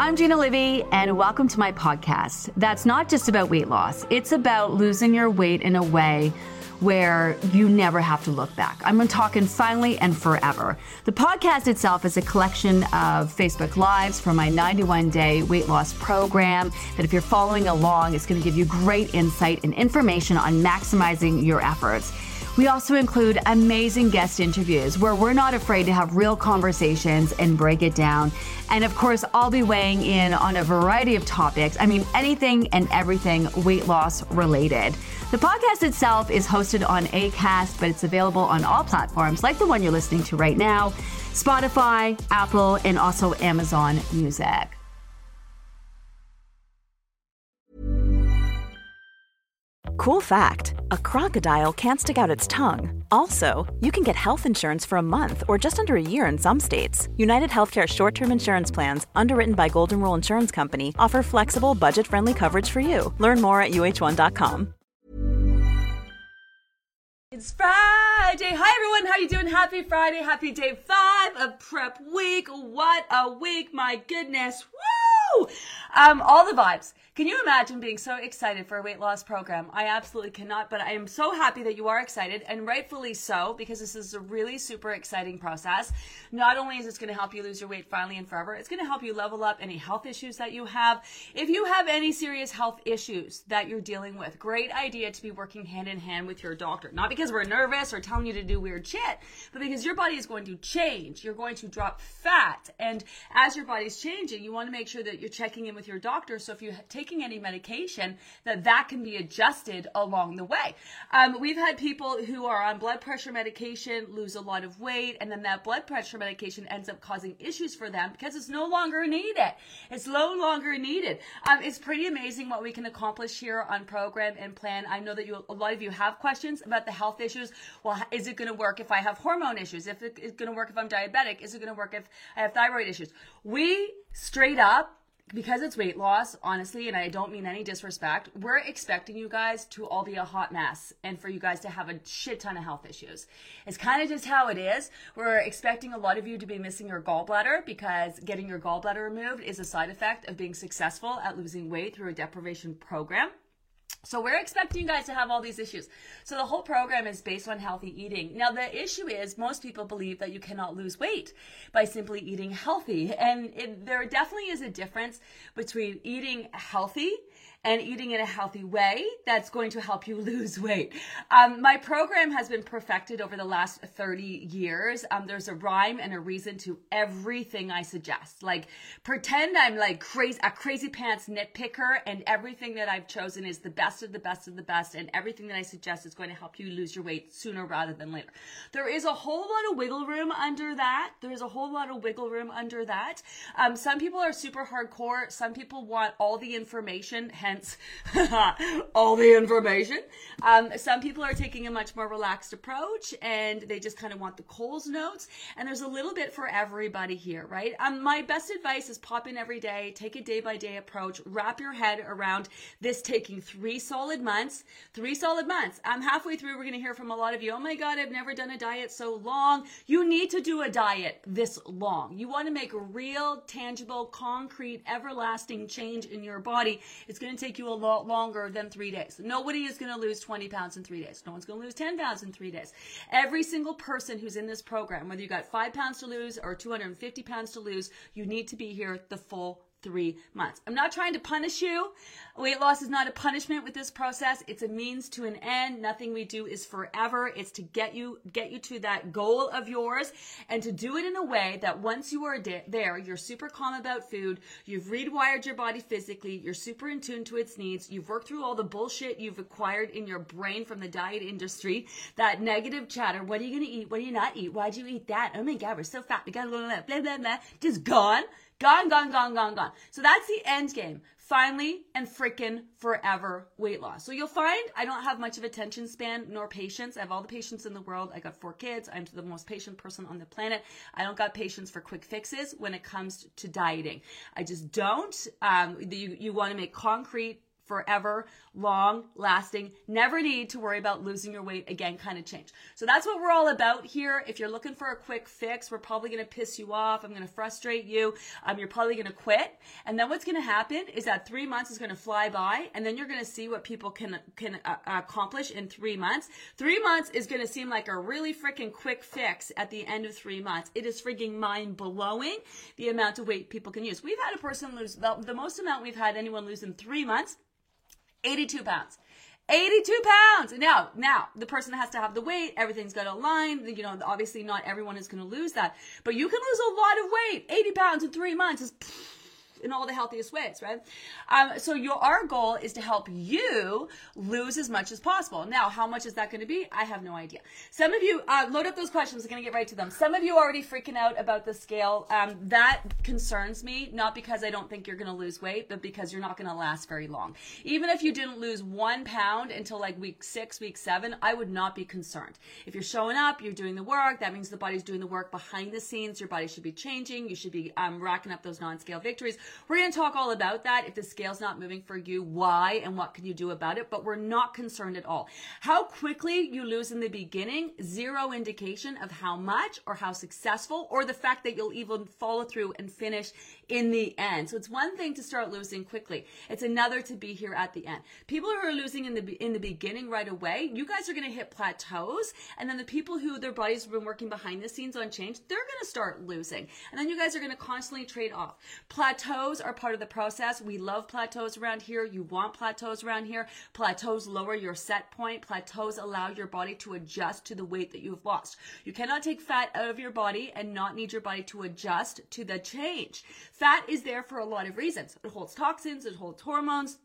I'm Gina Livy, and welcome to my podcast. That's not just about weight loss, it's about losing your weight in a way where you never have to look back. I'm talking finally and forever. The podcast itself is a collection of Facebook Lives from my 91 day weight loss program that, if you're following along, is going to give you great insight and information on maximizing your efforts. We also include amazing guest interviews where we're not afraid to have real conversations and break it down. And of course, I'll be weighing in on a variety of topics. I mean, anything and everything weight loss related. The podcast itself is hosted on ACAST, but it's available on all platforms like the one you're listening to right now Spotify, Apple, and also Amazon Music. Cool fact a crocodile can't stick out its tongue. Also, you can get health insurance for a month or just under a year in some states. United Healthcare short term insurance plans, underwritten by Golden Rule Insurance Company, offer flexible, budget friendly coverage for you. Learn more at uh1.com. It's Friday. Hi everyone, how you doing? Happy Friday. Happy day 5 of prep week. What a week. My goodness. Woo! Um all the vibes. Can you imagine being so excited for a weight loss program? I absolutely cannot, but I am so happy that you are excited and rightfully so because this is a really super exciting process. Not only is this going to help you lose your weight finally and forever, it's going to help you level up any health issues that you have. If you have any serious health issues that you're dealing with, great idea to be working hand in hand with your doctor. Not because we're nervous or telling you to do weird shit, but because your body is going to change. You're going to drop fat. And as your body's changing, you want to make sure that you're checking in with your doctor. So if you take taking any medication, that that can be adjusted along the way. Um, we've had people who are on blood pressure medication lose a lot of weight, and then that blood pressure medication ends up causing issues for them because it's no longer needed. It's no longer needed. Um, it's pretty amazing what we can accomplish here on program and plan. I know that you, a lot of you have questions about the health issues. Well, is it going to work if I have hormone issues? If it's going to work if I'm diabetic? Is it going to work if I have thyroid issues? We straight up because it's weight loss, honestly, and I don't mean any disrespect, we're expecting you guys to all be a hot mess and for you guys to have a shit ton of health issues. It's kind of just how it is. We're expecting a lot of you to be missing your gallbladder because getting your gallbladder removed is a side effect of being successful at losing weight through a deprivation program. So we're expecting you guys to have all these issues. So the whole program is based on healthy eating. Now the issue is most people believe that you cannot lose weight by simply eating healthy. And it, there definitely is a difference between eating healthy and eating in a healthy way that's going to help you lose weight. Um, my program has been perfected over the last 30 years. Um, there's a rhyme and a reason to everything I suggest. Like pretend I'm like crazy, a crazy pants nitpicker and everything that I've chosen is the best of the best of the best and everything that I suggest is going to help you lose your weight sooner rather than later. There is a whole lot of wiggle room under that. There's a whole lot of wiggle room under that. Um, some people are super hardcore. Some people want all the information, hence hence all the information. Um, some people are taking a much more relaxed approach and they just kind of want the Coles notes. And there's a little bit for everybody here, right? Um, my best advice is pop in every day, take a day by day approach, wrap your head around this taking three solid months. Three solid months. I'm halfway through. We're going to hear from a lot of you. Oh my God, I've never done a diet so long. You need to do a diet this long. You want to make real, tangible, concrete, everlasting change in your body. It's going to take you a lot longer than three days. Nobody is going to lose 20 pounds in three days. No one's going to lose 10 pounds in three days. Every single person who's in this program, whether you got five pounds to lose or 250 pounds to lose, you need to be here the full three months. I'm not trying to punish you. Weight loss is not a punishment with this process. It's a means to an end. Nothing we do is forever. It's to get you get you to that goal of yours and to do it in a way that once you are de- there, you're super calm about food, you've rewired your body physically, you're super in tune to its needs, you've worked through all the bullshit you've acquired in your brain from the diet industry, that negative chatter, what are you going to eat? What do you not eat? Why'd you eat that? Oh my god, we're so fat. We got to blah blah blah blah blah. Just gone. Gone, gone, gone, gone, gone. So that's the end game. Finally and freaking forever weight loss. So you'll find I don't have much of attention span nor patience. I have all the patience in the world. I got four kids. I'm the most patient person on the planet. I don't got patience for quick fixes when it comes to dieting. I just don't. Um, you, you want to make concrete forever, long lasting, never need to worry about losing your weight again kind of change. So that's what we're all about here. If you're looking for a quick fix, we're probably going to piss you off. I'm going to frustrate you. Um, you're probably going to quit. And then what's going to happen is that three months is going to fly by and then you're going to see what people can, can uh, accomplish in three months. Three months is going to seem like a really freaking quick fix at the end of three months. It is freaking mind blowing the amount of weight people can use. We've had a person lose the, the most amount we've had anyone lose in three months 82 pounds. 82 pounds. Now, now the person has to have the weight. Everything's got to align. You know, obviously not everyone is going to lose that, but you can lose a lot of weight. 80 pounds in three months is in all the healthiest ways, right? Um, so your our goal is to help you lose as much as possible. Now, how much is that going to be? I have no idea. Some of you uh, load up those questions. I'm going to get right to them. Some of you already freaking out about the scale. Um, that concerns me, not because I don't think you're going to lose weight, but because you're not going to last very long. Even if you didn't lose one pound until like week six, week seven, I would not be concerned. If you're showing up, you're doing the work. That means the body's doing the work behind the scenes. Your body should be changing. You should be um, racking up those non-scale victories. We're going to talk all about that. If the scale's not moving for you, why and what can you do about it? But we're not concerned at all. How quickly you lose in the beginning, zero indication of how much or how successful or the fact that you'll even follow through and finish in the end. So it's one thing to start losing quickly. It's another to be here at the end. People who are losing in the in the beginning right away, you guys are going to hit plateaus, and then the people who their bodies have been working behind the scenes on change, they're going to start losing, and then you guys are going to constantly trade off. Plateaus are part of the process. We love plateaus around here. You want plateaus around here. Plateaus lower your set point. Plateaus allow your body to adjust to the weight that you've lost. You cannot take fat out of your body and not need your body to adjust to the change. Fat is there for a lot of reasons. It holds toxins, it holds hormones,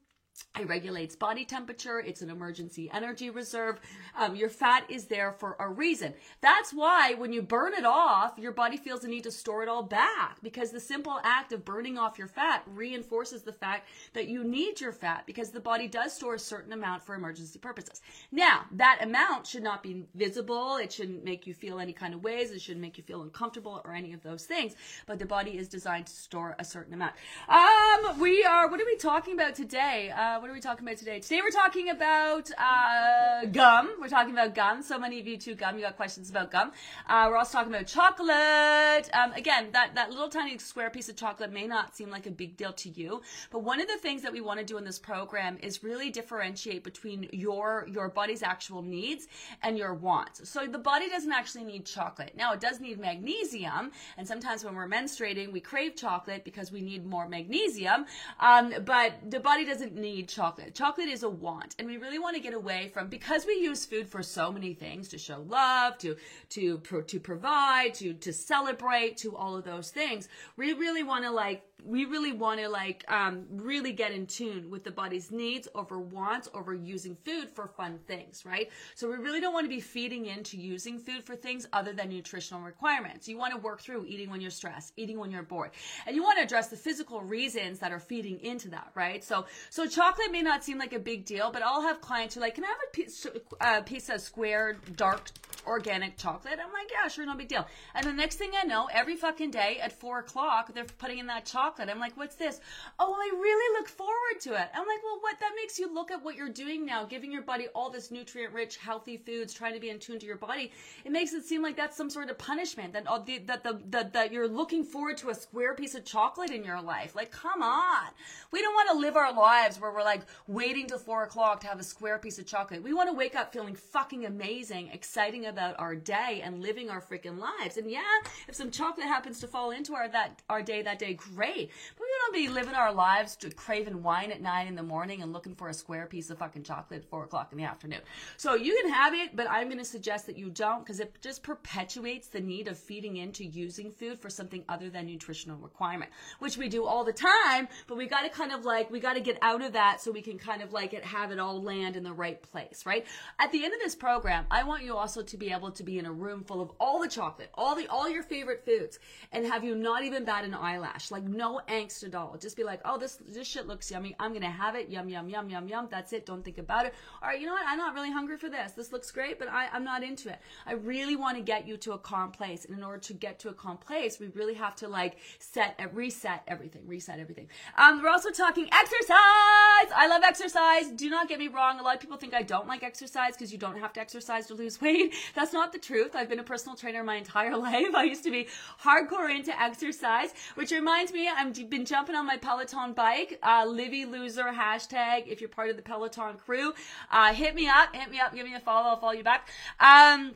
it regulates body temperature. It's an emergency energy reserve. Um, your fat is there for a reason. That's why when you burn it off, your body feels the need to store it all back because the simple act of burning off your fat reinforces the fact that you need your fat because the body does store a certain amount for emergency purposes. Now, that amount should not be visible. It shouldn't make you feel any kind of ways. It shouldn't make you feel uncomfortable or any of those things. But the body is designed to store a certain amount. Um, we are, what are we talking about today? Uh, uh, what are we talking about today? Today we're talking about uh, gum. We're talking about gum. So many of you too gum. You got questions about gum. Uh, we're also talking about chocolate. Um, again, that that little tiny square piece of chocolate may not seem like a big deal to you, but one of the things that we want to do in this program is really differentiate between your your body's actual needs and your wants. So the body doesn't actually need chocolate. Now it does need magnesium, and sometimes when we're menstruating, we crave chocolate because we need more magnesium. Um, but the body doesn't need need chocolate. Chocolate is a want, and we really want to get away from because we use food for so many things to show love, to to pro, to provide, to to celebrate, to all of those things. We really want to like we really want to like um, really get in tune with the body's needs over wants over using food for fun things right so we really don't want to be feeding into using food for things other than nutritional requirements you want to work through eating when you're stressed eating when you're bored and you want to address the physical reasons that are feeding into that right so so chocolate may not seem like a big deal but i'll have clients who are like can i have a piece, a uh, piece of square dark organic chocolate. I'm like, yeah, sure, no big deal. And the next thing I know, every fucking day at four o'clock, they're putting in that chocolate. I'm like, what's this? Oh, well, I really look forward to it. I'm like, well, what? That makes you look at what you're doing now, giving your body all this nutrient rich, healthy foods, trying to be in tune to your body. It makes it seem like that's some sort of punishment that the, that the, the that you're looking forward to a square piece of chocolate in your life. Like, come on. We don't want to live our lives where we're like waiting till four o'clock to have a square piece of chocolate. We want to wake up feeling fucking amazing, exciting about our day and living our freaking lives. And yeah, if some chocolate happens to fall into our that our day that day, great. But we don't be living our lives to craving wine at nine in the morning and looking for a square piece of fucking chocolate at four o'clock in the afternoon. So you can have it, but I'm going to suggest that you don't because it just perpetuates the need of feeding into using food for something other than nutritional requirement, which we do all the time. But we got to kind of like we got to get out of that so we can kind of like it have it all land in the right place, right? At the end of this program, I want you also to be able to be in a room full of all the chocolate, all the all your favorite foods, and have you not even bat an eyelash, like no angst a dollar. Just be like, oh, this this shit looks yummy. I'm gonna have it. Yum yum yum yum yum. That's it. Don't think about it. All right, you know what? I'm not really hungry for this. This looks great, but I, I'm not into it. I really want to get you to a calm place, and in order to get to a calm place, we really have to like set and reset everything, reset everything. Um, we're also talking exercise. I love exercise. Do not get me wrong. A lot of people think I don't like exercise because you don't have to exercise to lose weight. That's not the truth. I've been a personal trainer my entire life. I used to be hardcore into exercise, which reminds me, I've been jumping on my Peloton bike. Uh, Livy Loser hashtag. If you're part of the Peloton crew, uh, hit me up. Hit me up. Give me a follow. I'll follow you back. Um,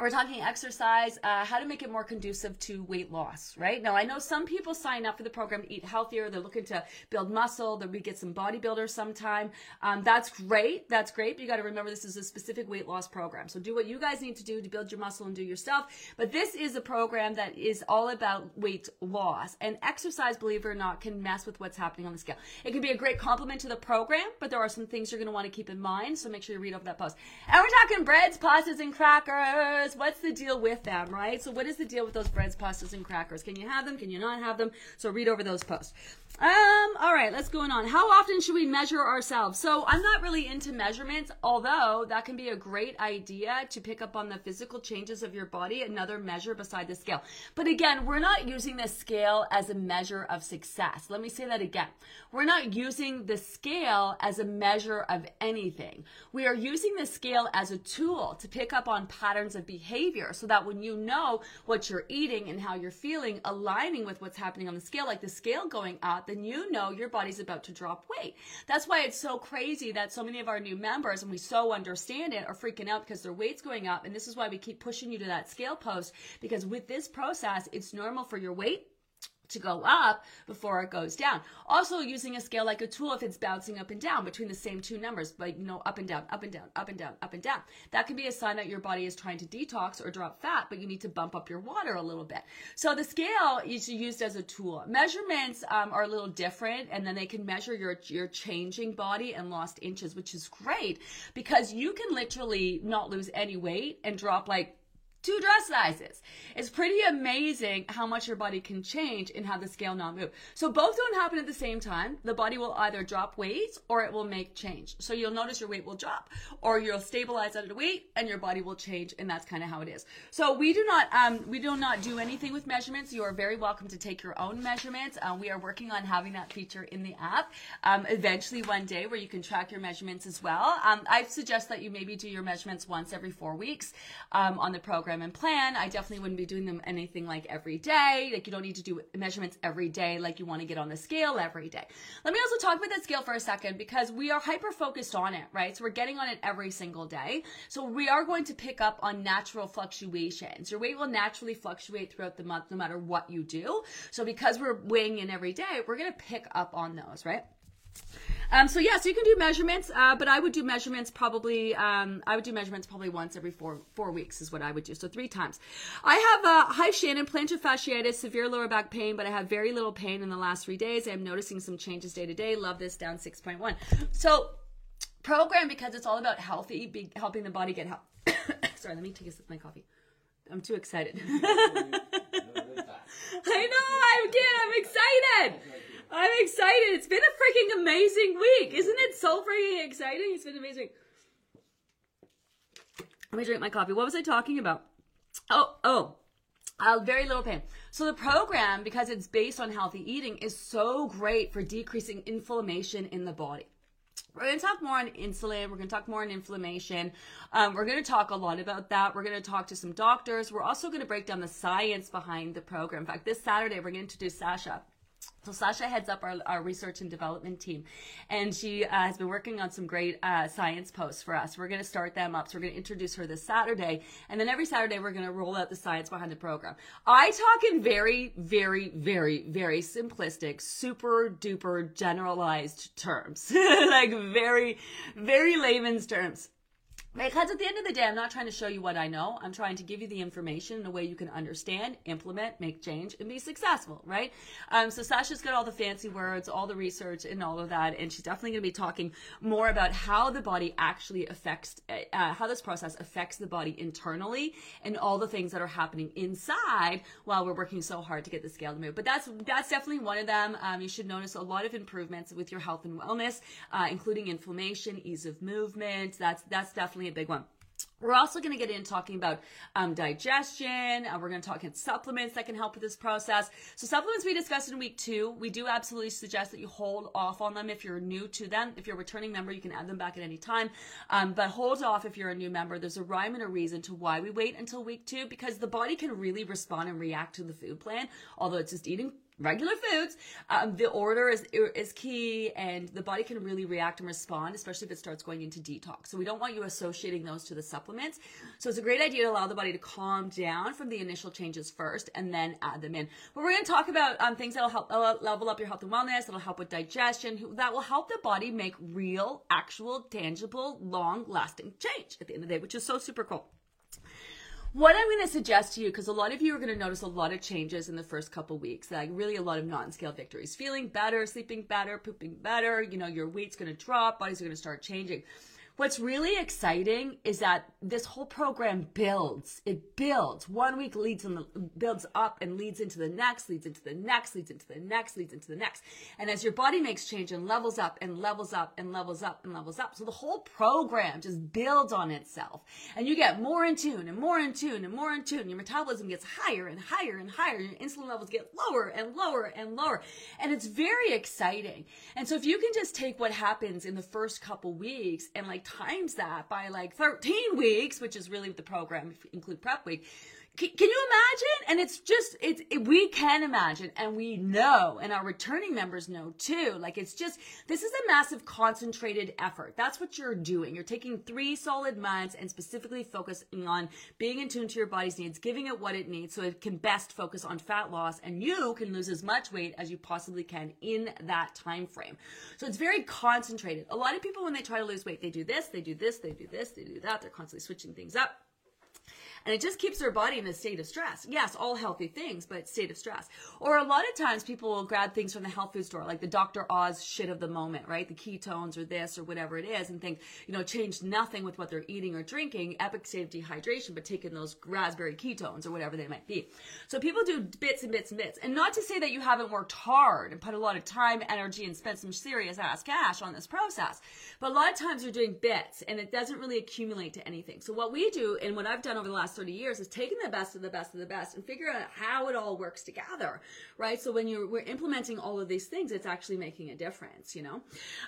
we're talking exercise, uh, how to make it more conducive to weight loss, right? Now, I know some people sign up for the program to eat healthier. They're looking to build muscle, that we get some bodybuilders sometime. Um, that's great. That's great. But you got to remember this is a specific weight loss program. So do what you guys need to do to build your muscle and do your stuff. But this is a program that is all about weight loss. And exercise, believe it or not, can mess with what's happening on the scale. It can be a great complement to the program, but there are some things you're going to want to keep in mind. So make sure you read over that post. And we're talking breads, pastas, and crackers What's the deal with them, right? So what is the deal with those breads, pastas, and crackers? Can you have them? Can you not have them? So read over those posts. Um, all right, let's go on. How often should we measure ourselves? So I'm not really into measurements, although that can be a great idea to pick up on the physical changes of your body, another measure beside the scale. But again, we're not using the scale as a measure of success. Let me say that again. We're not using the scale as a measure of anything. We are using the scale as a tool to pick up on patterns of behavior so that when you know what you're eating and how you're feeling aligning with what's happening on the scale, like the scale going up, then you know your body's about to drop weight. That's why it's so crazy that so many of our new members, and we so understand it, are freaking out because their weight's going up. And this is why we keep pushing you to that scale post because with this process, it's normal for your weight to go up before it goes down. Also using a scale like a tool if it's bouncing up and down between the same two numbers, like you know, up and down, up and down, up and down, up and down. That can be a sign that your body is trying to detox or drop fat, but you need to bump up your water a little bit. So the scale is used as a tool. Measurements um, are a little different, and then they can measure your your changing body and lost inches, which is great because you can literally not lose any weight and drop like two dress sizes. It's pretty amazing how much your body can change and how the scale not move. So both don't happen at the same time. The body will either drop weight or it will make change. So you'll notice your weight will drop or you'll stabilize at a weight and your body will change and that's kind of how it is. So we do not um, we do not do anything with measurements. You are very welcome to take your own measurements. Um, we are working on having that feature in the app um, eventually one day where you can track your measurements as well. Um, I suggest that you maybe do your measurements once every four weeks um, on the program and plan, I definitely wouldn't be doing them anything like every day. Like you don't need to do measurements every day like you want to get on the scale every day. Let me also talk about that scale for a second because we are hyper focused on it, right? So we're getting on it every single day. So we are going to pick up on natural fluctuations. Your weight will naturally fluctuate throughout the month no matter what you do. So because we're weighing in every day, we're going to pick up on those, right? Um, so yeah, so you can do measurements, uh, but I would do measurements probably. Um, I would do measurements probably once every four four weeks is what I would do. So three times. I have uh, hi Shannon, plantar fasciitis, severe lower back pain, but I have very little pain in the last three days. I am noticing some changes day to day. Love this down six point one. So program because it's all about healthy, be, helping the body get health. Sorry, let me take a sip of my coffee. I'm too excited. I know, I'm good. I'm excited. I'm excited. It's been a freaking amazing week. Isn't it so freaking exciting? It's been amazing. Let me drink my coffee. What was I talking about? Oh, oh. Uh, very little pain. So the program, because it's based on healthy eating, is so great for decreasing inflammation in the body. We're going to talk more on insulin. We're going to talk more on inflammation. Um, we're going to talk a lot about that. We're going to talk to some doctors. We're also going to break down the science behind the program. In fact, this Saturday, we're going to introduce Sasha. So Sasha heads up our, our research and development team, and she uh, has been working on some great uh, science posts for us. We're going to start them up. So we're going to introduce her this Saturday, and then every Saturday we're going to roll out the science behind the program. I talk in very, very, very, very simplistic, super duper generalized terms, like very, very layman's terms. Because at the end of the day, I'm not trying to show you what I know. I'm trying to give you the information in a way you can understand, implement, make change, and be successful, right? Um, so Sasha's got all the fancy words, all the research, and all of that, and she's definitely going to be talking more about how the body actually affects, uh, how this process affects the body internally, and all the things that are happening inside while we're working so hard to get the scale to move. But that's that's definitely one of them. Um, you should notice a lot of improvements with your health and wellness, uh, including inflammation, ease of movement. That's that's definitely a big one. We're also going to get in talking about um, digestion. Uh, we're going to talk about supplements that can help with this process. So supplements we discussed in week two. We do absolutely suggest that you hold off on them if you're new to them. If you're a returning member, you can add them back at any time. Um, but hold off if you're a new member. There's a rhyme and a reason to why we wait until week two because the body can really respond and react to the food plan, although it's just eating regular foods. Um, the order is is key, and the body can really react and respond, especially if it starts going into detox. So we don't want you associating those to the supplements. So it's a great idea to allow the body to calm down from the initial changes first, and then add them in. But we're going to talk about um, things that'll help uh, level up your health and wellness. That'll help with digestion. That will help the body make real, actual, tangible, long-lasting change at the end of the day, which is so super cool what I'm going to suggest to you, because a lot of you are going to notice a lot of changes in the first couple weeks, like really a lot of non-scale victories, feeling better, sleeping better, pooping better, you know, your weight's going to drop, bodies are going to start changing. What's really exciting is that this whole program builds. It builds. One week leads the, builds up and leads into the next, leads into the next, leads into the next, leads into the next. And as your body makes change and levels up and levels up and levels up and levels up. So the whole program just builds on itself. And you get more in tune and more in tune and more in tune. Your metabolism gets higher and higher and higher. Your insulin levels get lower and lower and lower. And it's very exciting. And so if you can just take what happens in the first couple weeks and like times that by like 13 weeks, which is really the program, if you include prep week, can, you imagine? And it's just, it's, it, we can imagine and we know, and our returning members know too. Like it's just, this is a massive concentrated effort. That's what you're doing. You're taking three solid months and specifically focusing on being in tune to your body's needs, giving it what it needs so it can best focus on fat loss and you can lose as much weight as you possibly can in that time frame. So it's very concentrated. A lot of people, when they try to lose weight, they do this, they do this, they do this, they do that. They're constantly switching things up and it just keeps their body in a state of stress. Yes, all healthy things, but state of stress. Or a lot of times people will grab things from the health food store, like the Dr. Oz shit of the moment, right? The ketones or this or whatever it is, and think, you know, change nothing with what they're eating or drinking, epic state of dehydration, but taking those raspberry ketones or whatever they might be. So people do bits and bits and bits. And not to say that you haven't worked hard and put a lot of time, energy, and spent some serious ass cash on this process. But a lot of times you're doing bits and it doesn't really accumulate to anything. So what we do and what I've done over the last 30 years is taking the best of the best of the best and figure out how it all works together, right? So when you're we're implementing all of these things, it's actually making a difference, you know.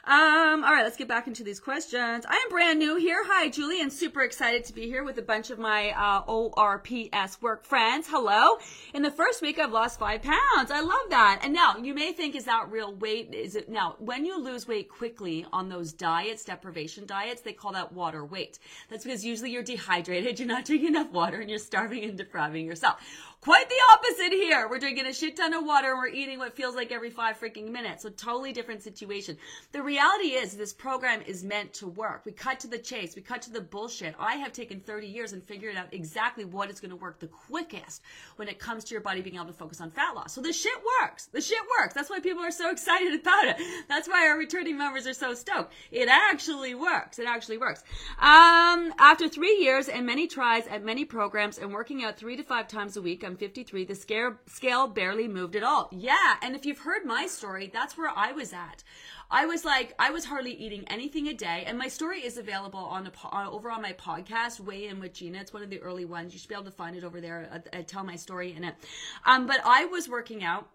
Um, all right, let's get back into these questions. I am brand new here. Hi, Julie, and super excited to be here with a bunch of my uh, ORPS work friends. Hello. In the first week, I've lost five pounds. I love that. And now you may think, is that real weight? Is it now when you lose weight quickly on those diets, deprivation diets, they call that water weight. That's because usually you're dehydrated, you're not drinking enough water, and you're starving and depriving yourself. Quite the opposite here. We're drinking a shit ton of water and we're eating what feels like every five freaking minutes. So totally different situation. The reality is this program is meant to work. We cut to the chase. We cut to the bullshit. I have taken 30 years and figured out exactly what is going to work the quickest when it comes to your body being able to focus on fat loss. So this shit works. The shit works. That's why people are so excited about it. That's why our returning members are so stoked. It actually works. It actually works. Um, after three years and many tries at many programs and working out three to five times a week, I'm 53. The scale, scale barely moved at all. Yeah. And if you've heard my story, that's where I was at. I was like, I was hardly eating anything a day, and my story is available on a, uh, over on my podcast, Weigh In with Gina. It's one of the early ones. You should be able to find it over there. I, I tell my story in it. Um, but I was working out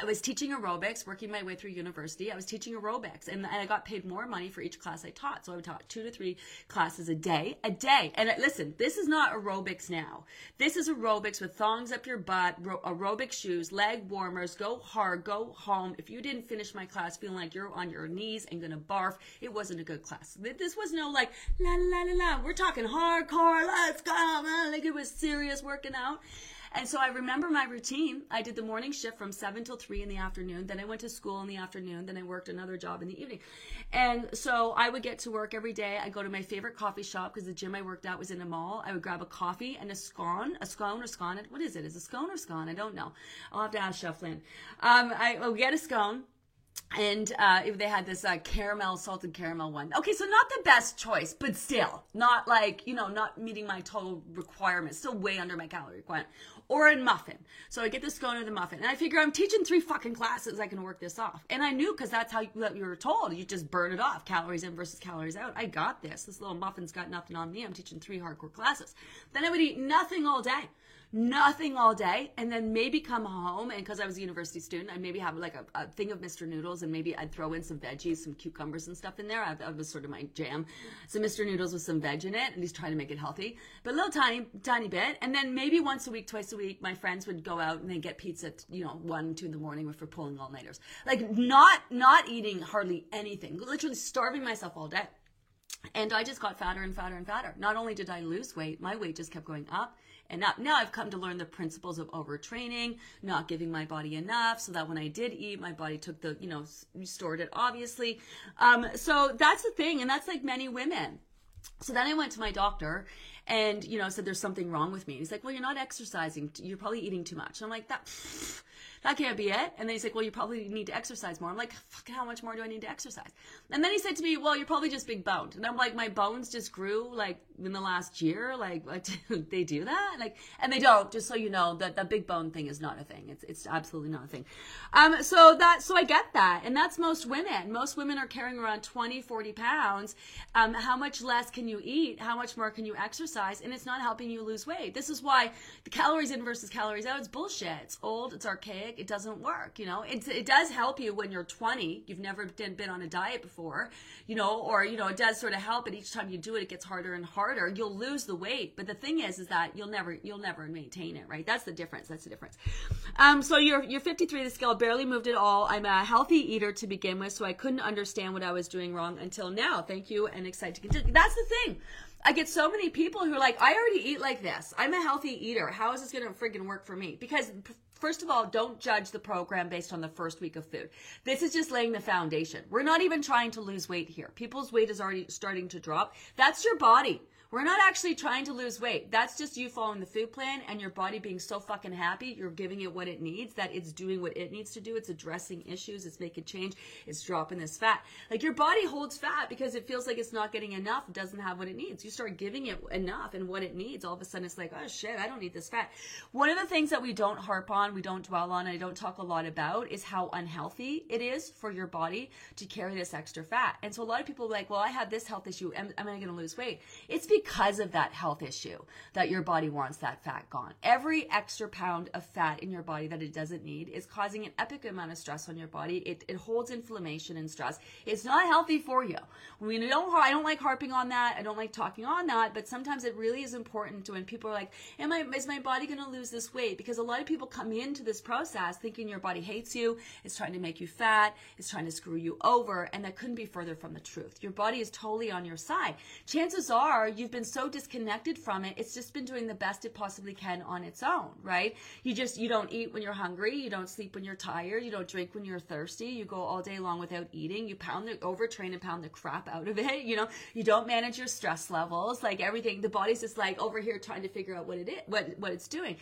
I was teaching aerobics, working my way through university. I was teaching aerobics and, I got paid more money for each class I taught. So I would talk two to three classes a day, a day. And uh, listen, this is not aerobics now. This is aerobics with thongs up your butt, aerobic shoes, leg warmers, go hard, go home. If you didn't finish my class feeling like you're on your knees and gonna barf, it wasn't a good class. This was no like, la la la la. We're talking hardcore, let's go. Like it was serious working out. And so I remember my routine. I did the morning shift from seven till three in the afternoon. Then I went to school in the afternoon. Then I worked another job in the evening. And so I would get to work every day. I go to my favorite coffee shop because the gym I worked at was in a mall. I would grab a coffee and a scone, a scone or scone. What is it? Is it a scone or scone? I don't know. I'll have to ask Chef Lynn. Um, I will get a scone and uh, they had this uh, caramel salted caramel one. Okay so not the best choice but still not like you know not meeting my total requirements still way under my calorie requirement. Or a muffin. So i get the scone or the muffin and i figure i'm teaching three fucking classes i can work this off. And i knew because that's how you, that you were told you just burn it off calories in versus calories out. I got this. This little muffin's got nothing on me. I'm teaching three hardcore classes. Then i would eat nothing all day nothing all day and then maybe come home and because i was a university student i maybe have like a, a, thing of mr noodles and maybe i'd throw in some veggies some cucumbers and stuff in there. I, that was sort of my jam. So mr noodles with some veg in it and he's trying to make it healthy but a little tiny tiny bit. And then maybe once a week twice a week my friends would go out and they get pizza you know one two in the morning for pulling all-nighters like not not eating hardly anything literally starving myself all day. And I just got fatter and fatter and fatter. Not only did I lose weight, my weight just kept going up and now, now I've come to learn the principles of overtraining, not giving my body enough so that when I did eat, my body took the, you know, restored it obviously. Um, so that's the thing. And that's like many women. So then I went to my doctor and, you know, said there's something wrong with me. He's like, well, you're not exercising. You're probably eating too much. And I'm like, that, that can't be it. And then he's like, well, you probably need to exercise more. I'm like, fuck, how much more do I need to exercise? And then he said to me, well, you're probably just big boned. And I'm like, my bones just grew like in the last year. Like, they do that? Like, and they don't, just so you know that the big bone thing is not a thing. It's, it's absolutely not a thing. Um, so that, so I get that. And that's most women. Most women are carrying around 20, 40 pounds. Um, how much less can you eat? How much more can you exercise? And it's not helping you lose weight. This is why the calories in versus calories out, it's bullshit. It's old. It's archaic it doesn't work. You know, it, it does help you when you're 20. You've never been on a diet before, you know, or, you know, it does sort of help. But each time you do it, it gets harder and harder. You'll lose the weight. But the thing is, is that you'll never, you'll never maintain it, right? That's the difference. That's the difference. Um, so you're, you're 53. The scale barely moved at all. I'm a healthy eater to begin with, so I couldn't understand what I was doing wrong until now. Thank you and excited to continue. That's the thing. I get so many people who are like, I already eat like this. I'm a healthy eater. How is this going to friggin' work for me? Because First of all, don't judge the program based on the first week of food. This is just laying the foundation. We're not even trying to lose weight here. People's weight is already starting to drop. That's your body. We're not actually trying to lose weight. That's just you following the food plan and your body being so fucking happy. You're giving it what it needs, that it's doing what it needs to do. It's addressing issues. It's making change. It's dropping this fat. Like your body holds fat because it feels like it's not getting enough. Doesn't have what it needs. You start giving it enough and what it needs. All of a sudden it's like, oh shit, I don't need this fat. One of the things that we don't harp on, we don't dwell on, and I don't talk a lot about is how unhealthy it is for your body to carry this extra fat. And so a lot of people are like, well, I have this health issue. Am, am I going to lose weight? It's because of that health issue that your body wants that fat gone. Every extra pound of fat in your body that it doesn't need is causing an epic amount of stress on your body. It, it holds inflammation and stress. It's not healthy for you. We don't, I don't like harping on that. I don't like talking on that, but sometimes it really is important to when people are like, am I, is my body going to lose this weight? Because a lot of people come into this process thinking your body hates you. It's trying to make you fat. It's trying to screw you over. And that couldn't be further from the truth. Your body is totally on your side. Chances are you've been so disconnected from it. It's just been doing the best it possibly can on its own, right? You just, you don't eat when you're hungry. You don't sleep when you're tired. You don't drink when you're thirsty. You go all day long without eating. You pound the, overtrain and pound the crap out of it. You know, you don't manage your stress levels, like everything. The body's just like over here trying to figure out what it is, what, what it's doing.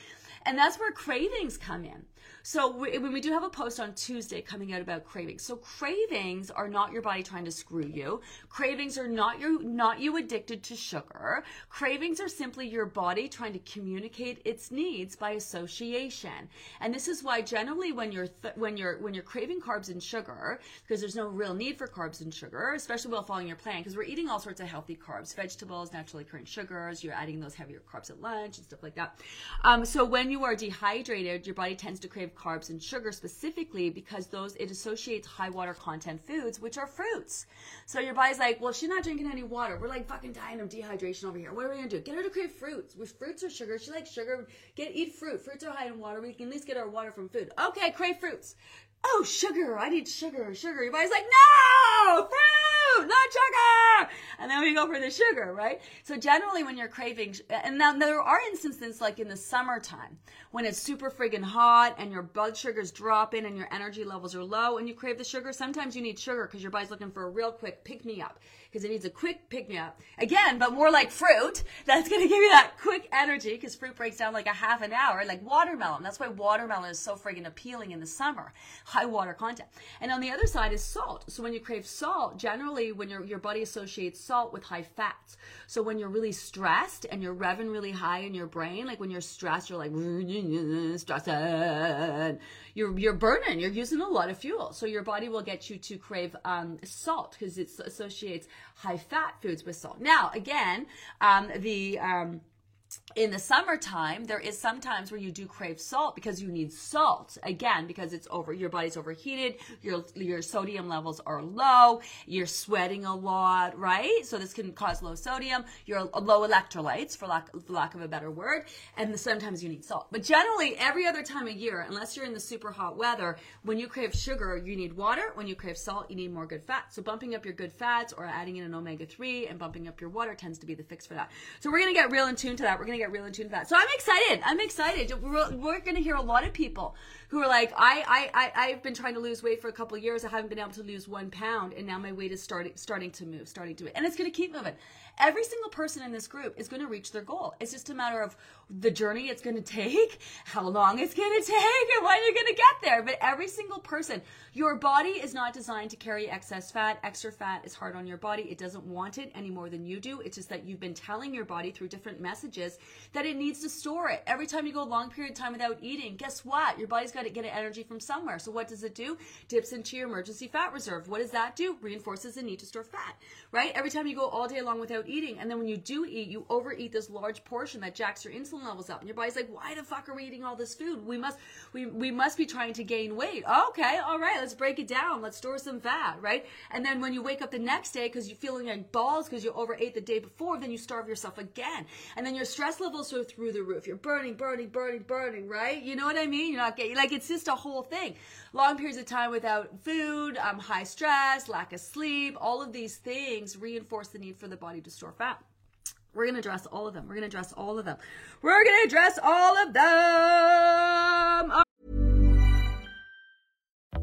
And that's where cravings come in. So when we do have a post on Tuesday coming out about cravings. So cravings are not your body trying to screw you. Cravings are not your not you addicted to sugar. Cravings are simply your body trying to communicate its needs by association. And this is why generally when you're th- when you're when you're craving carbs and sugar because there's no real need for carbs and sugar, especially while following your plan because we're eating all sorts of healthy carbs, vegetables, naturally occurring sugars, you're adding those heavier carbs at lunch and stuff like that. Um, so when you are dehydrated, your body tends to crave carbs and sugar specifically because those it associates high water content foods, which are fruits. So your body's like, well, she's not drinking any water. We're like fucking dying of dehydration over here. What are we gonna do? Get her to crave fruits. With fruits or sugar, she likes sugar. Get eat fruit. Fruits are high in water. We can at least get our water from food. Okay, crave fruits. Oh, sugar. I need sugar. Sugar. Your body's like, no, fruit fruit, not sugar. And then we go for the sugar, right? So generally when you're craving, and now there are instances like in the summertime when it's super friggin' hot and your blood sugar's dropping and your energy levels are low and you crave the sugar. Sometimes you need sugar because your body's looking for a real quick pick me up because it needs a quick pick me up. Again, but more like fruit. That's going to give you that quick energy because fruit breaks down like a half an hour, like watermelon. That's why watermelon is so friggin' appealing in the summer. High water content. And on the other side is salt. So when you crave salt, generally when your, your body associates salt with high fats. So when you're really stressed and you're revving really high in your brain, like when you're stressed, you're like, stressing you're you're burning you're using a lot of fuel so your body will get you to crave um, salt because it associates high fat foods with salt. Now again um, the um, in the summertime, there is sometimes where you do crave salt because you need salt again because it's over your body's overheated, your your sodium levels are low, you're sweating a lot, right? So this can cause low sodium, your low electrolytes for lack for lack of a better word, and sometimes you need salt. But generally, every other time of year, unless you're in the super hot weather, when you crave sugar, you need water. When you crave salt, you need more good fats. So bumping up your good fats or adding in an omega three and bumping up your water tends to be the fix for that. So we're gonna get real in tune to that. We're gonna get real in tune to that. So I'm excited. I'm excited. We're, we're going to hear a lot of people who are like, I, I, I, I've been trying to lose weight for a couple years. I haven't been able to lose one pound. And now my weight is starting, starting to move, starting to, move, and it's going to keep moving. Every single person in this group is going to reach their goal. It's just a matter of the journey it's going to take, how long it's going to take, and when you're going to get there. But every single person, your body is not designed to carry excess fat. Extra fat is hard on your body. It doesn't want it any more than you do. It's just that you've been telling your body through different messages that it needs to store it. Every time you go a long period of time without eating, guess what? Your body's got to get energy from somewhere. So what does it do? Dips into your emergency fat reserve. What does that do? Reinforces the need to store fat, right? Every time you go all day long without eating, and then when you do eat, you overeat this large portion that jacks your insulin levels up, and your body's like, why the fuck are we eating all this food? We must, we, we must be trying to gain weight. Okay, all right, let's break it down. Let's store some fat, right? And then when you wake up the next day because you're feeling like balls because you overate the day before, then you starve yourself again, and then your stress levels are through the roof. You're burning, burning, burning, burning, right? You know what I mean? You're not getting like it's just a whole thing. Long periods of time without food, um, high stress, lack of sleep, all of these things reinforce the need for the body to store fat. We're going to address all of them. We're going to address all of them. We're going to address all of them.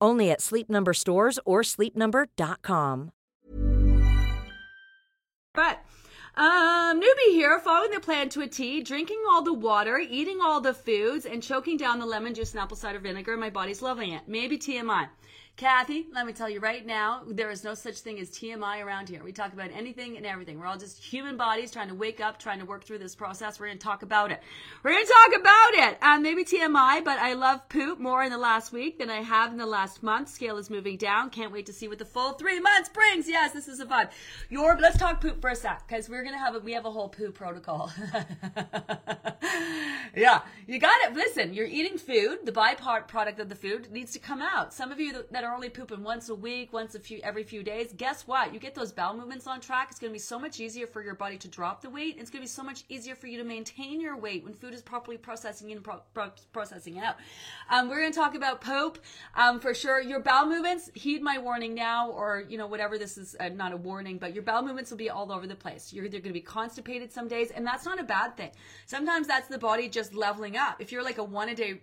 Only at Sleep Number stores or sleepnumber.com. But um, newbie here, following the plan to a T, drinking all the water, eating all the foods, and choking down the lemon juice and apple cider vinegar. My body's loving it. Maybe TMI. Kathy, let me tell you right now, there is no such thing as TMI around here. We talk about anything and everything. We're all just human bodies trying to wake up, trying to work through this process. We're going to talk about it. We're going to talk about it. Um, maybe TMI, but I love poop more in the last week than I have in the last month. Scale is moving down. Can't wait to see what the full three months brings. Yes, this is a vibe. Your, let's talk poop for a sec, because we're going to have a, we have a whole poop protocol. yeah, you got it. Listen, you're eating food. The byproduct of the food needs to come out. Some of you that are only pooping once a week, once a few, every few days, guess what? You get those bowel movements on track. It's going to be so much easier for your body to drop the weight. It's going to be so much easier for you to maintain your weight when food is properly processing in, pro- processing out. Um, we're going to talk about poop um, for sure. Your bowel movements, heed my warning now, or you know whatever this is, uh, not a warning, but your bowel movements will be all over the place. You're either going to be constipated some days, and that's not a bad thing. Sometimes that's the body just leveling up. If you're like a one a day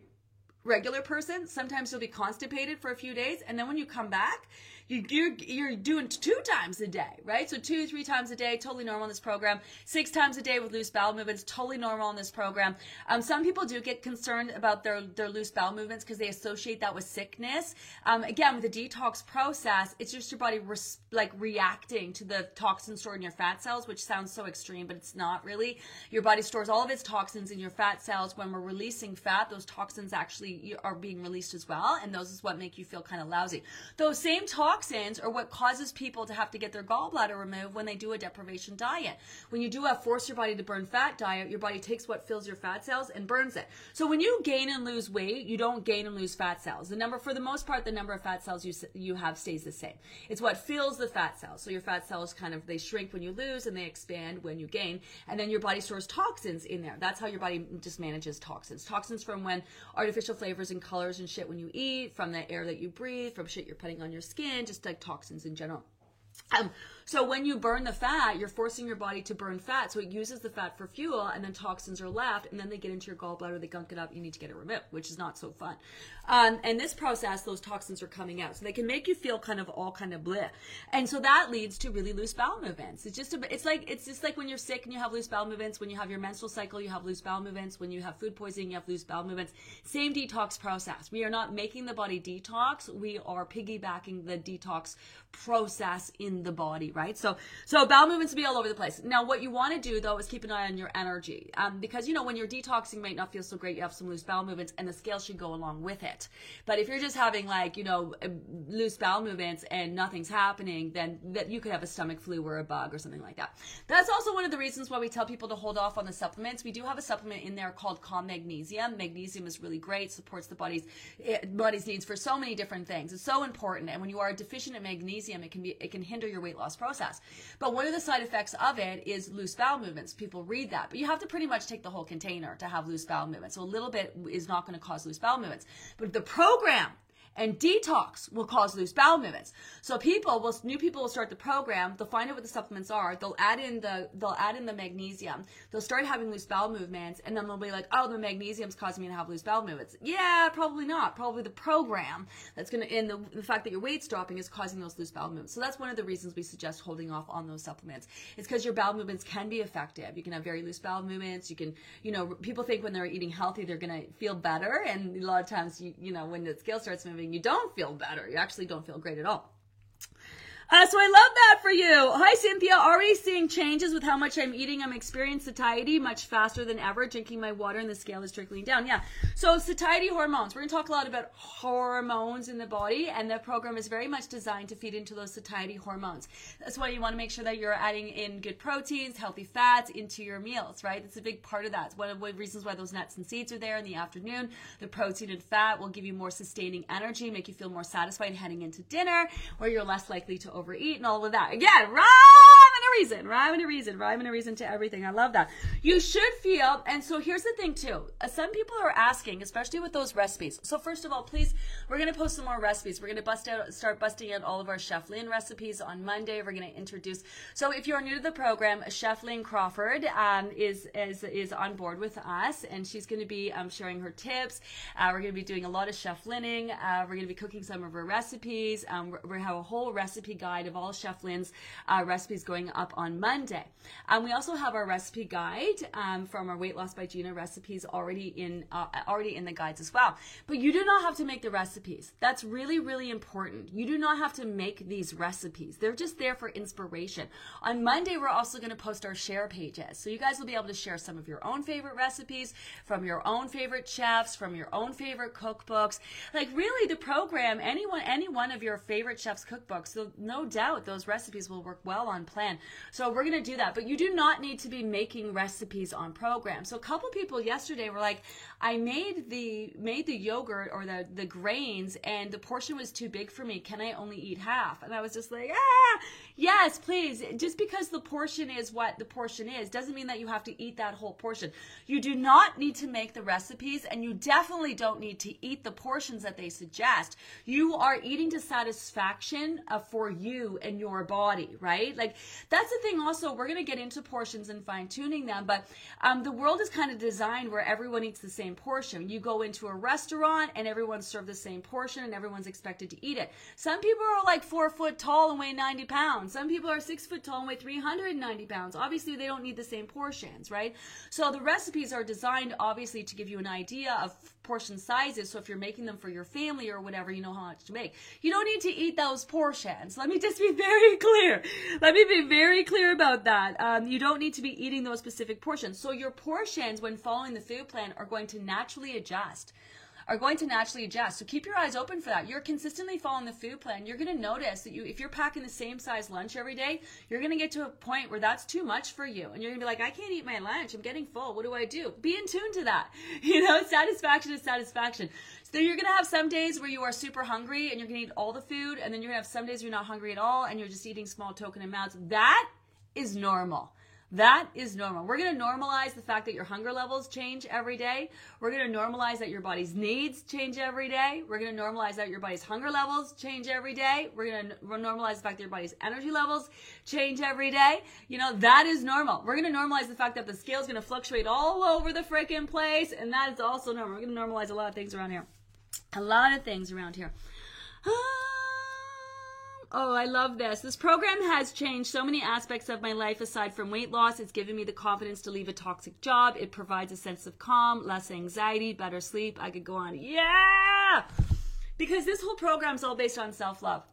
regular person, sometimes you'll be constipated for a few days, and then when you come back, you, you're, you're doing two times a day, right? So two, three times a day, totally normal in this program. Six times a day with loose bowel movements, totally normal in this program. Um, some people do get concerned about their, their loose bowel movements because they associate that with sickness. Um, again, with the detox process, it's just your body res- like reacting to the toxins stored in your fat cells, which sounds so extreme, but it's not really. Your body stores all of its toxins in your fat cells. When we're releasing fat, those toxins actually are being released as well, and those is what make you feel kind of lousy. Those same toxins are what causes people to have to get their gallbladder removed when they do a deprivation diet. When you do a force your body to burn fat diet, your body takes what fills your fat cells and burns it. So when you gain and lose weight, you don't gain and lose fat cells. The number, for the most part, the number of fat cells you you have stays the same. It's what fills the fat cells. So your fat cells kind of they shrink when you lose and they expand when you gain, and then your body stores toxins in there. That's how your body just manages toxins. Toxins from when artificial flavors and colors and shit when you eat, from the air that you breathe, from shit you're putting on your skin, just like toxins in general. Um, so when you burn the fat, you're forcing your body to burn fat. So it uses the fat for fuel, and then toxins are left, and then they get into your gallbladder, they gunk it up. You need to get it removed, which is not so fun. Um, and this process, those toxins are coming out, so they can make you feel kind of all kind of bleh. And so that leads to really loose bowel movements. It's just a, it's like it's just like when you're sick and you have loose bowel movements. When you have your menstrual cycle, you have loose bowel movements. When you have food poisoning, you have loose bowel movements. Same detox process. We are not making the body detox. We are piggybacking the detox process in the body, right? So, so bowel movements will be all over the place. Now, what you want to do though is keep an eye on your energy, um, because you know when you're detoxing, might not feel so great. You have some loose bowel movements, and the scale should go along with it. But if you're just having like you know uh, loose bowel movements and nothing's happening, then that you could have a stomach flu or a bug or something like that. That's also one of the reasons why we tell people to hold off on the supplements. We do have a supplement in there called Calm Magnesium. Magnesium is really great, supports the body's eh, body's needs for so many different things. It's so important, and when you are deficient in magnesium, it can be it can hinder your weight loss process. But one of the side effects of it is loose bowel movements. People read that, but you have to pretty much take the whole container to have loose bowel movements. So a little bit is not going to cause loose bowel movements. But the program and detox will cause loose bowel movements. So people will, new people will start the program. They'll find out what the supplements are. They'll add in the, they'll add in the magnesium. They'll start having loose bowel movements, and then they'll be like, oh, the magnesium's causing me to have loose bowel movements. Yeah, probably not. Probably the program that's going to, and the, the fact that your weight's dropping is causing those loose bowel movements. So that's one of the reasons we suggest holding off on those supplements. It's because your bowel movements can be effective. You can have very loose bowel movements. You can, you know, people think when they're eating healthy, they're going to feel better, and a lot of times, you, you know, when the scale starts moving, you don't feel better. You actually don't feel great at all. Uh, so I love that for you. Hi, Cynthia. Already seeing changes with how much I'm eating. I'm experiencing satiety much faster than ever. Drinking my water and the scale is trickling down. Yeah. So satiety hormones. We're going to talk a lot about hormones in the body, and the program is very much designed to feed into those satiety hormones. That's why you want to make sure that you're adding in good proteins, healthy fats into your meals, right? It's a big part of that. It's one of the reasons why those nuts and seeds are there in the afternoon. The protein and fat will give you more sustaining energy, make you feel more satisfied heading into dinner, where you're less likely to overeat and all of that. Again, rhyme and a reason, rhyme and a reason, rhyme and a reason to everything. I love that. You should feel, and so here's the thing too. Uh, some people are asking, especially with those recipes. So first of all, please, we're gonna post some more recipes. We're gonna bust out, start busting out all of our Chef Lynn recipes on Monday. We're gonna introduce. So if you're new to the program, Chef Lynn Crawford um, is is is on board with us, and she's gonna be um, sharing her tips. Uh, we're gonna be doing a lot of chef linning. Uh, we're gonna be cooking some of her recipes. Um, we have a whole recipe guide of all Chef Lynn's uh, recipes going up on Monday. Um, we also have our recipe guide um, from our Weight Loss by Gina recipes already in uh, already in the guides as well. But you do not have to make the recipes. That's really really important. You do not have to make these recipes. They're just there for inspiration. On Monday, we're also going to post our share pages, so you guys will be able to share some of your own favorite recipes from your own favorite chefs, from your own favorite cookbooks. Like really, the program, anyone, any one of your favorite chefs' cookbooks. So no doubt those recipes will work well on plan. So we're going to do that. But you do not need to be making recipes on program. So a couple people yesterday were like, I made the made the yogurt or the the grains and the portion was too big for me. Can I only eat half? And I was just like, ah, yes, please. Just because the portion is what the portion is doesn't mean that you have to eat that whole portion. You do not need to make the recipes and you definitely don't need to eat the portions that they suggest. You are eating to satisfaction uh, for you and your body, right? Like that's the thing. Also, we're gonna get into portions and fine tuning them, but um, the world is kind of designed where everyone eats the same portion. You go into a restaurant and everyone's served the same portion and everyone's expected to eat it. Some people are like four foot tall and weigh 90 pounds. Some people are six foot tall and weigh 390 pounds. Obviously, they don't need the same portions, right? So the recipes are designed obviously to give you an idea of portion sizes. So if you're making them for your family or whatever, you know how much to make. You don't need to eat those portions. Let me just be very clear. Let me be very clear about that. Um, you don't need to be eating those specific portions. So your portions, when following the food plan, are going to naturally adjust are going to naturally adjust. So keep your eyes open for that. You're consistently following the food plan. You're going to notice that you, if you're packing the same size lunch every day, you're going to get to a point where that's too much for you. And you're going to be like, I can't eat my lunch. I'm getting full. What do I do? Be in tune to that. You know, satisfaction is satisfaction. So you're going to have some days where you are super hungry and you're going to eat all the food. And then you're going to have some days where you're not hungry at all and you're just eating small token amounts. That is normal. That is normal. We're going to normalize the fact that your hunger levels change every day. We're going to normalize that your body's needs change every day. We're going to normalize that your body's hunger levels change every day. We're going to normalize the fact that your body's energy levels change every day. You know, that is normal. We're going to normalize the fact that the scale is going to fluctuate all over the freaking place. And that is also normal. We're going to normalize a lot of things around here. A lot of things around here. Ah. Oh, I love this. This program has changed so many aspects of my life aside from weight loss. It's given me the confidence to leave a toxic job. It provides a sense of calm, less anxiety, better sleep. I could go on. Yeah! Because this whole program is all based on self love.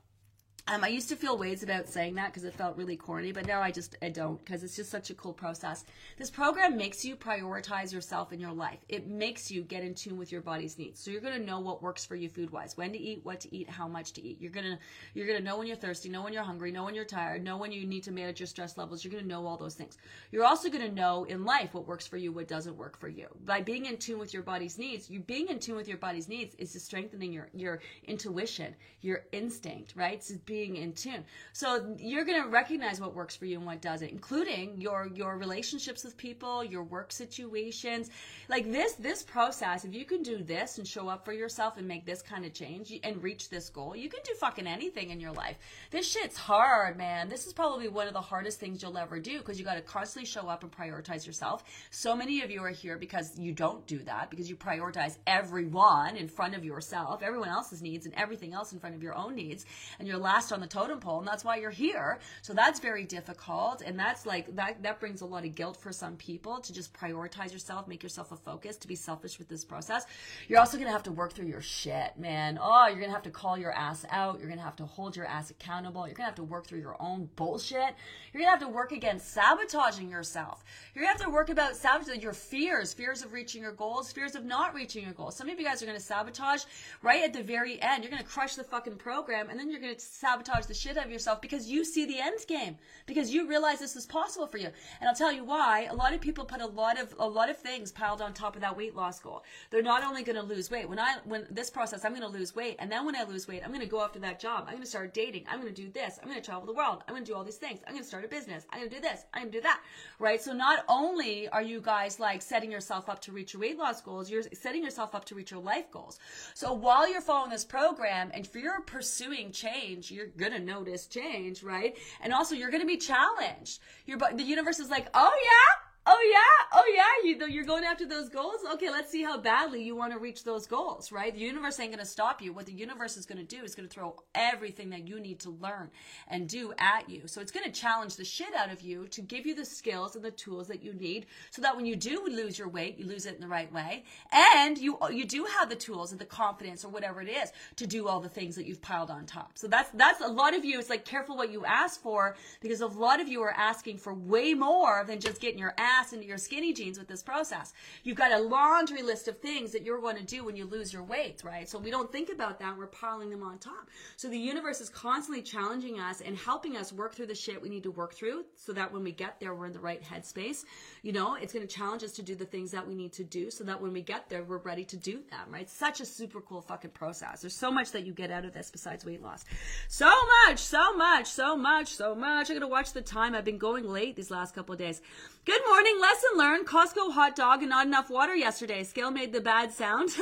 Um, I used to feel ways about saying that because it felt really corny, but now I just I don't because it's just such a cool process. This program makes you prioritize yourself in your life. It makes you get in tune with your body's needs. So you're gonna know what works for you food wise, when to eat, what to eat, how much to eat. You're gonna you're gonna know when you're thirsty, know when you're hungry, know when you're tired, know when you need to manage your stress levels. You're gonna know all those things. You're also gonna know in life what works for you, what doesn't work for you. By being in tune with your body's needs, you being in tune with your body's needs is strengthening your your intuition, your instinct, right? It's being in tune. So you're going to recognize what works for you and what doesn't, including your your relationships with people, your work situations. Like this this process, if you can do this and show up for yourself and make this kind of change and reach this goal, you can do fucking anything in your life. This shit's hard, man. This is probably one of the hardest things you'll ever do because you got to constantly show up and prioritize yourself. So many of you are here because you don't do that because you prioritize everyone in front of yourself, everyone else's needs and everything else in front of your own needs, and you're last on the totem pole and that's why you're here. So that's very difficult and that's like that that brings a lot of guilt for some people to just prioritize yourself make yourself a focus to be selfish with this process. You're also going to have to work through your shit man. Oh you're going to have to call your ass out. You're going to have to hold your ass accountable. You're going to have to work through your own bullshit. You're going to have to work against sabotaging yourself. You're going to have to work about sabotaging your fears fears of reaching your goals fears of not reaching your goals. Some of you guys are going to sabotage right at the very end. You're going to crush the fucking program and then you're going to sabotage the shit out of yourself because you see the end game because you realize this is possible for you. And i'll tell you why. A lot of people put a lot of a lot of things piled on top of that weight loss goal. They're not only going to lose weight. When i when this process i'm going to lose weight. And then when i lose weight i'm going to go after that job. I'm going to start dating. I'm going to do this. I'm going to travel the world. I'm going to do all these things. I'm going to start a business. I'm going to do this. I'm going to do that. Right? So not only are you guys like setting yourself up to reach your weight loss goals you're setting yourself up to reach your life goals. So while you're following this program and if you're pursuing change you're going to notice change, right? And also you're going to be challenged. Your the universe is like, "Oh yeah, Oh yeah, oh yeah, you you're going after those goals. Okay, let's see how badly you want to reach those goals, right? The universe ain't going to stop you. What the universe is going to do is going to throw everything that you need to learn and do at you. So it's going to challenge the shit out of you to give you the skills and the tools that you need, so that when you do lose your weight, you lose it in the right way, and you you do have the tools and the confidence or whatever it is to do all the things that you've piled on top. So that's that's a lot of you. It's like careful what you ask for because a lot of you are asking for way more than just getting your ass into your skinny jeans with this process. You've got a laundry list of things that you're going to do when you lose your weight, right? So we don't think about that. We're piling them on top. So the universe is constantly challenging us and helping us work through the shit we need to work through so that when we get there, we're in the right headspace. You know, it's going to challenge us to do the things that we need to do so that when we get there, we're ready to do them, right? Such a super cool fucking process. There's so much that you get out of this besides weight loss. So much, so much, so much, so much. I gotta watch the time. I've been going late these last couple of days. Good morning. Lesson learned. Costco hot dog and not enough water yesterday. Scale made the bad sound.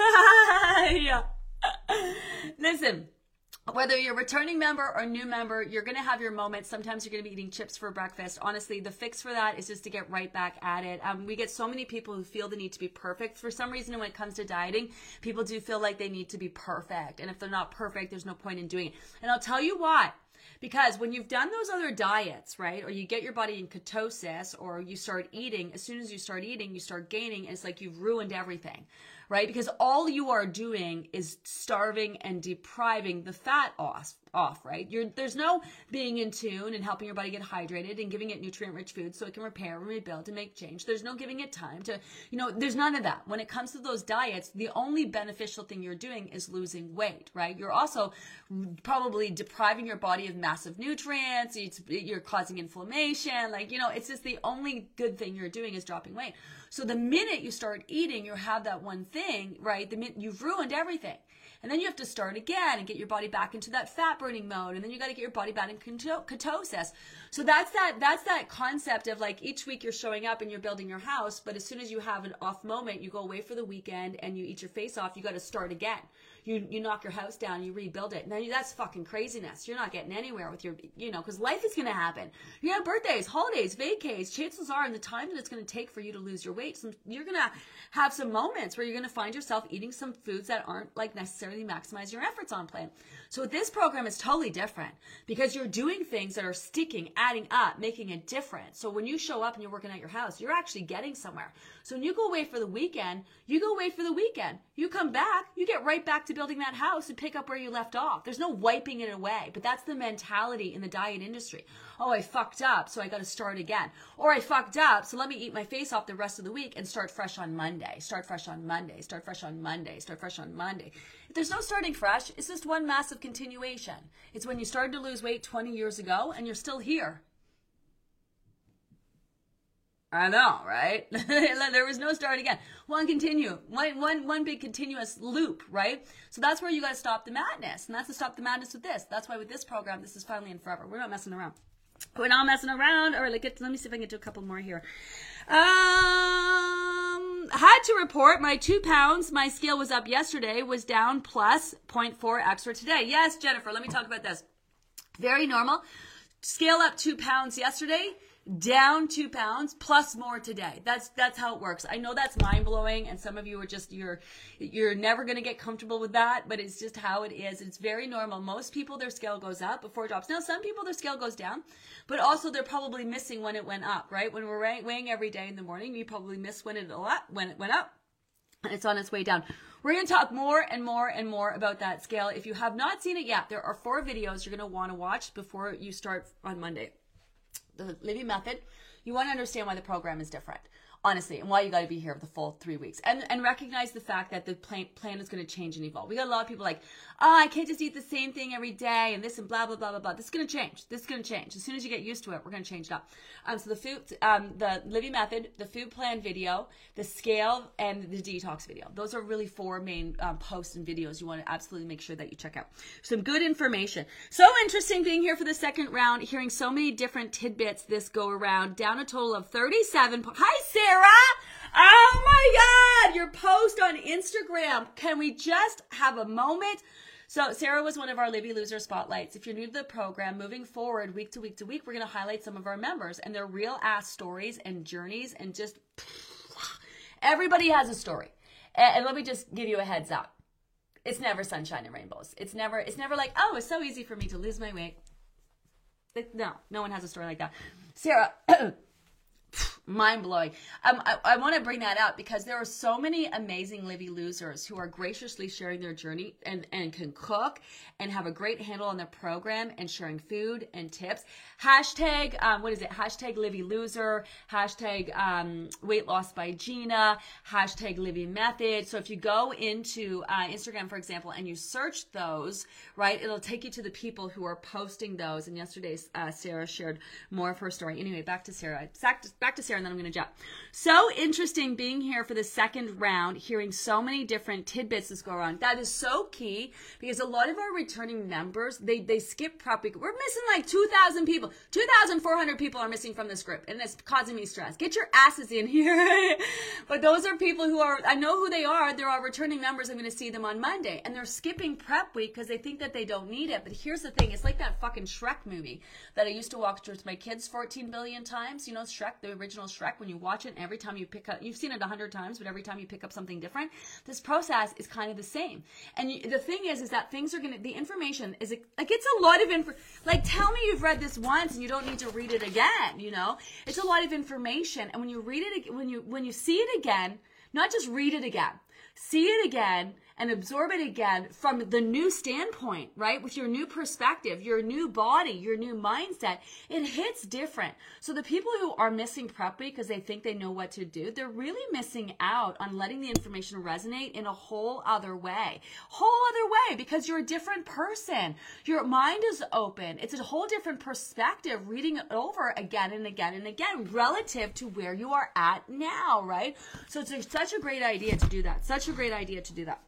yeah. Listen, whether you're a returning member or new member, you're going to have your moments. Sometimes you're going to be eating chips for breakfast. Honestly, the fix for that is just to get right back at it. Um, we get so many people who feel the need to be perfect. For some reason, when it comes to dieting, people do feel like they need to be perfect. And if they're not perfect, there's no point in doing it. And I'll tell you why. Because when you've done those other diets, right, or you get your body in ketosis, or you start eating, as soon as you start eating, you start gaining, it's like you've ruined everything right? Because all you are doing is starving and depriving the fat off, off right? You're, there's no being in tune and helping your body get hydrated and giving it nutrient rich food so it can repair and rebuild and make change. There's no giving it time to, you know, there's none of that. When it comes to those diets, the only beneficial thing you're doing is losing weight, right? You're also probably depriving your body of massive nutrients. It's, you're causing inflammation. Like, you know, it's just the only good thing you're doing is dropping weight. So the minute you start eating, you have that one thing, right? The minute you've ruined everything. And then you have to start again and get your body back into that fat burning mode. And then you got to get your body back in ketosis. So that's that, that's that concept of like each week you're showing up and you're building your house. But as soon as you have an off moment, you go away for the weekend and you eat your face off, you got to start again you you knock your house down, you rebuild it. Now that's fucking craziness. You're not getting anywhere with your, you know, because life is gonna happen. You have birthdays, holidays, vacays. Chances are, in the time that it's gonna take for you to lose your weight, some, you're gonna have some moments where you're gonna find yourself eating some foods that aren't like necessarily maximize your efforts on plan. So this program is totally different because you're doing things that are sticking, adding up, making a difference. So when you show up and you're working at your house, you're actually getting somewhere. So when you go away for the weekend, you go away for the weekend. You come back, you get right back to building that house and pick up where you left off. There's no wiping it away, but that's the mentality in the diet industry. Oh, I fucked up, so I got to start again. Or I fucked up, so let me eat my face off the rest of the week and start fresh on Monday. Start fresh on Monday. Start fresh on Monday. Start fresh on Monday. If there's no starting fresh, it's just one massive continuation. It's when you started to lose weight 20 years ago and you're still here. I know, right? there was no start again. One continue, one, one, one big continuous loop, right? So that's where you got to stop the madness, and that's to stop the madness with this. That's why with this program, this is finally and forever. We're not messing around. We're not messing around. All right, let, let me see if I can to a couple more here. Um, had to report my two pounds. My scale was up yesterday. Was down plus 0.4 extra today. Yes, Jennifer. Let me talk about this. Very normal. Scale up two pounds yesterday down two pounds plus more today. That's that's how it works. I know that's mind blowing, and some of you are just you're you're never to get comfortable with that, but it's just how it is. It's very normal. Most people their scale goes up before it drops. Now some people their scale goes down, but also they're probably missing when it went up. Right when we're weighing every day in the morning, you probably miss when it when it went up. And it's on its way down. We're going to talk more and more and more about that scale. If you have not seen it yet, there are four videos you're going to want to watch before you start on Monday the Livy Method, you want to understand why the program is different honestly, and why you got to be here for the full three weeks, and and recognize the fact that the plan plan is going to change and evolve. We got a lot of people like, oh, I can't just eat the same thing every day, and this and blah blah blah blah blah. This is going to change. This is going to change as soon as you get used to it. We're going to change it up. Um, so the food, um, the Livy method, the food plan video, the scale, and the detox video. Those are really four main um, posts and videos you want to absolutely make sure that you check out. Some good information. So interesting being here for the second round, hearing so many different tidbits this go around. Down a total of thirty-seven. Hi, Sarah. Sarah. Oh my God, your post on Instagram. Can we just have a moment? So Sarah was one of our Livy Loser spotlights. If you're new to the program, moving forward week to week to week, we're going to highlight some of our members and their real ass stories and journeys and just everybody has a story. And let me just give you a heads up. It's never sunshine and rainbows. It's never it's never like, "Oh, it's so easy for me to lose my weight." No, no one has a story like that. Sarah mind blowing. Um, I, I want to bring that out because there are so many amazing Livy losers who are graciously sharing their journey and, and can cook and have a great handle on their program and sharing food and tips. Hashtag, um, what is it? Hashtag Livy loser, hashtag um, weight loss by Gina, hashtag Livy method. So if you go into uh, Instagram, for example, and you search those, right, it'll take you to the people who are posting those. And yesterday, uh, Sarah shared more of her story. Anyway, back to Sarah. Back to, back to Sarah and then I'm going to jump. So interesting being here for the second round, hearing so many different tidbits that go around. That is so key because a lot of our returning members, they, they skip prep week. We're missing like 2,000 people. 2,400 people are missing from this group and it's causing me stress. Get your asses in here. but those are people who are, I know who they are. They're our returning members. I'm going to see them on Monday and they're skipping prep week because they think that they don't need it. But here's the thing. It's like that fucking Shrek movie that I used to watch with my kids 14 billion times. You know, Shrek, the original Shrek, when you watch it every time you pick up, you've seen it a hundred times, but every time you pick up something different, this process is kind of the same. And you, the thing is, is that things are going to, the information is, like, it's a lot of info. Like, tell me you've read this once and you don't need to read it again, you know? It's a lot of information. And when you read it, when you, when you see it again, not just read it again, see it again and absorb it again from the new standpoint, right? With your new perspective, your new body, your new mindset, it hits different. So the people who are missing prep week because they think they know what to do, they're really missing out on letting the information resonate in a whole other way. Whole other way because you're a different person. Your mind is open. It's a whole different perspective reading it over again and again and again relative to where you are at now, right? So it's such a great idea to do that. Such a great idea to do that.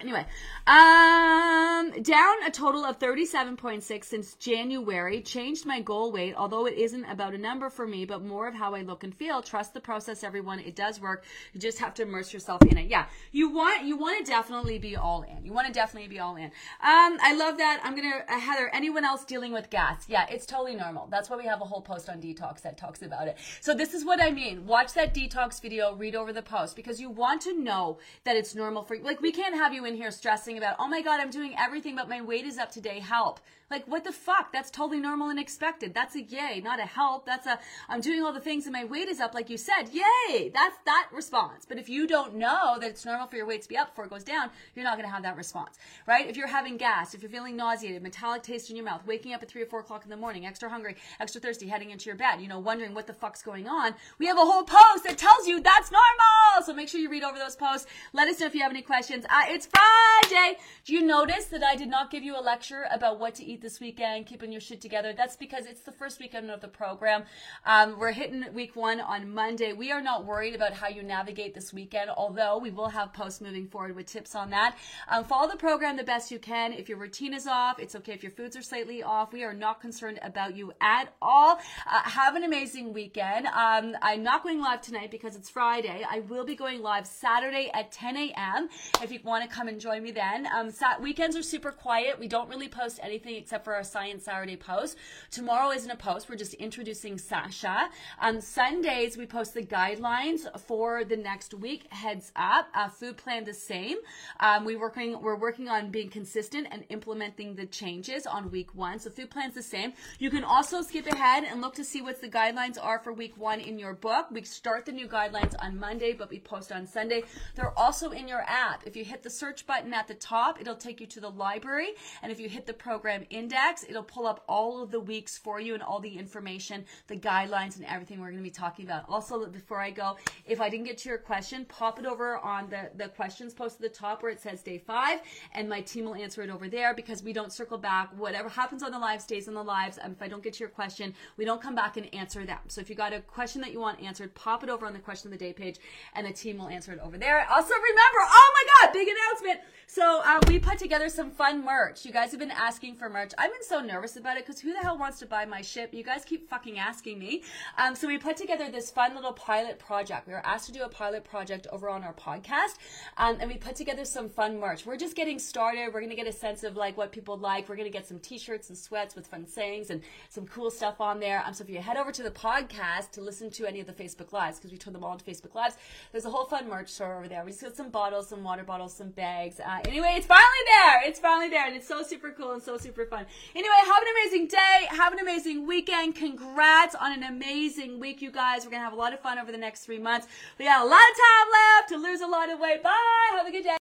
Anyway, um, down a total of 37.6 since January. Changed my goal weight, although it isn't about a number for me, but more of how I look and feel. Trust the process, everyone. It does work. You just have to immerse yourself in it. Yeah, you want you want to definitely be all in. You want to definitely be all in. Um, I love that. I'm gonna uh, Heather. Anyone else dealing with gas? Yeah, it's totally normal. That's why we have a whole post on detox that talks about it. So this is what I mean. Watch that detox video. Read over the post because you want to know that it's normal for you. Like we can't have you in here stressing about, oh my God, I'm doing everything, but my weight is up today. Help. Like, what the fuck? That's totally normal and expected. That's a yay, not a help. That's a, I'm doing all the things and my weight is up, like you said. Yay! That's that response. But if you don't know that it's normal for your weight to be up before it goes down, you're not going to have that response, right? If you're having gas, if you're feeling nauseated, metallic taste in your mouth, waking up at three or four o'clock in the morning, extra hungry, extra thirsty, heading into your bed, you know, wondering what the fuck's going on, we have a whole post that tells you that's normal. So make sure you read over those posts. Let us know if you have any questions. Uh, it's Friday. Do you notice that I did not give you a lecture about what to eat this weekend, keeping your shit together? That's because it's the first weekend of the program. Um, we're hitting week one on Monday. We are not worried about how you navigate this weekend, although we will have posts moving forward with tips on that. Um, follow the program the best you can. If your routine is off, it's okay if your foods are slightly off. We are not concerned about you at all. Uh, have an amazing weekend. Um, I'm not going live tonight because it's Friday. I will be going live Saturday at 10 a.m. If you want to come and join me then. Um, sat- weekends are super quiet. We don't really post anything except for our Science Saturday post. Tomorrow isn't a post. We're just introducing Sasha. On Sundays, we post the guidelines for the next week. Heads up. Uh, food plan the same. Um, we working. We're working on being consistent and implementing the changes on week one. So food plan's the same. You can also skip ahead and look to see what the guidelines are for week one in your book. We start the new guidelines on Monday, but we post on Sunday. They're also in your app. If you hit the search button at the top, it'll take you to the library. And if you hit the program index, it'll pull up all of the weeks for you and all the information, the guidelines, and everything we're going to be talking about. Also, before I go, if I didn't get to your question, pop it over on the, the questions post at the top where it says day five, and my team will answer it over there because we don't circle back. Whatever happens on the live stays on the lives. Um, if I don't get to your question, we don't come back and answer them. So if you got a question that you want answered, pop it over on the question of the day page, and the team will answer it over there. Also, remember, oh my God, big announcement. So uh, we put together some fun merch. You guys have been asking for merch. I've been so nervous about it because who the hell wants to buy my ship? You guys keep fucking asking me. Um, so we put together this fun little pilot project. We were asked to do a pilot project over on our podcast, um, and we put together some fun merch. We're just getting started. We're gonna get a sense of like what people like. We're gonna get some t-shirts and sweats with fun sayings and some cool stuff on there. Um, so if you head over to the podcast to listen to any of the Facebook lives, because we turn them all into Facebook lives, there's a whole fun merch store over there. We just got some bottles, some water bottles, some bags. Uh, anyway, it's finally there. It's finally there, and it's so super cool and so super fun. Anyway, have an amazing day. Have an amazing weekend. Congrats on an amazing week, you guys. We're gonna have a lot of fun over the next three months. We got a lot of time left to lose a lot of weight. Bye. Have a good day.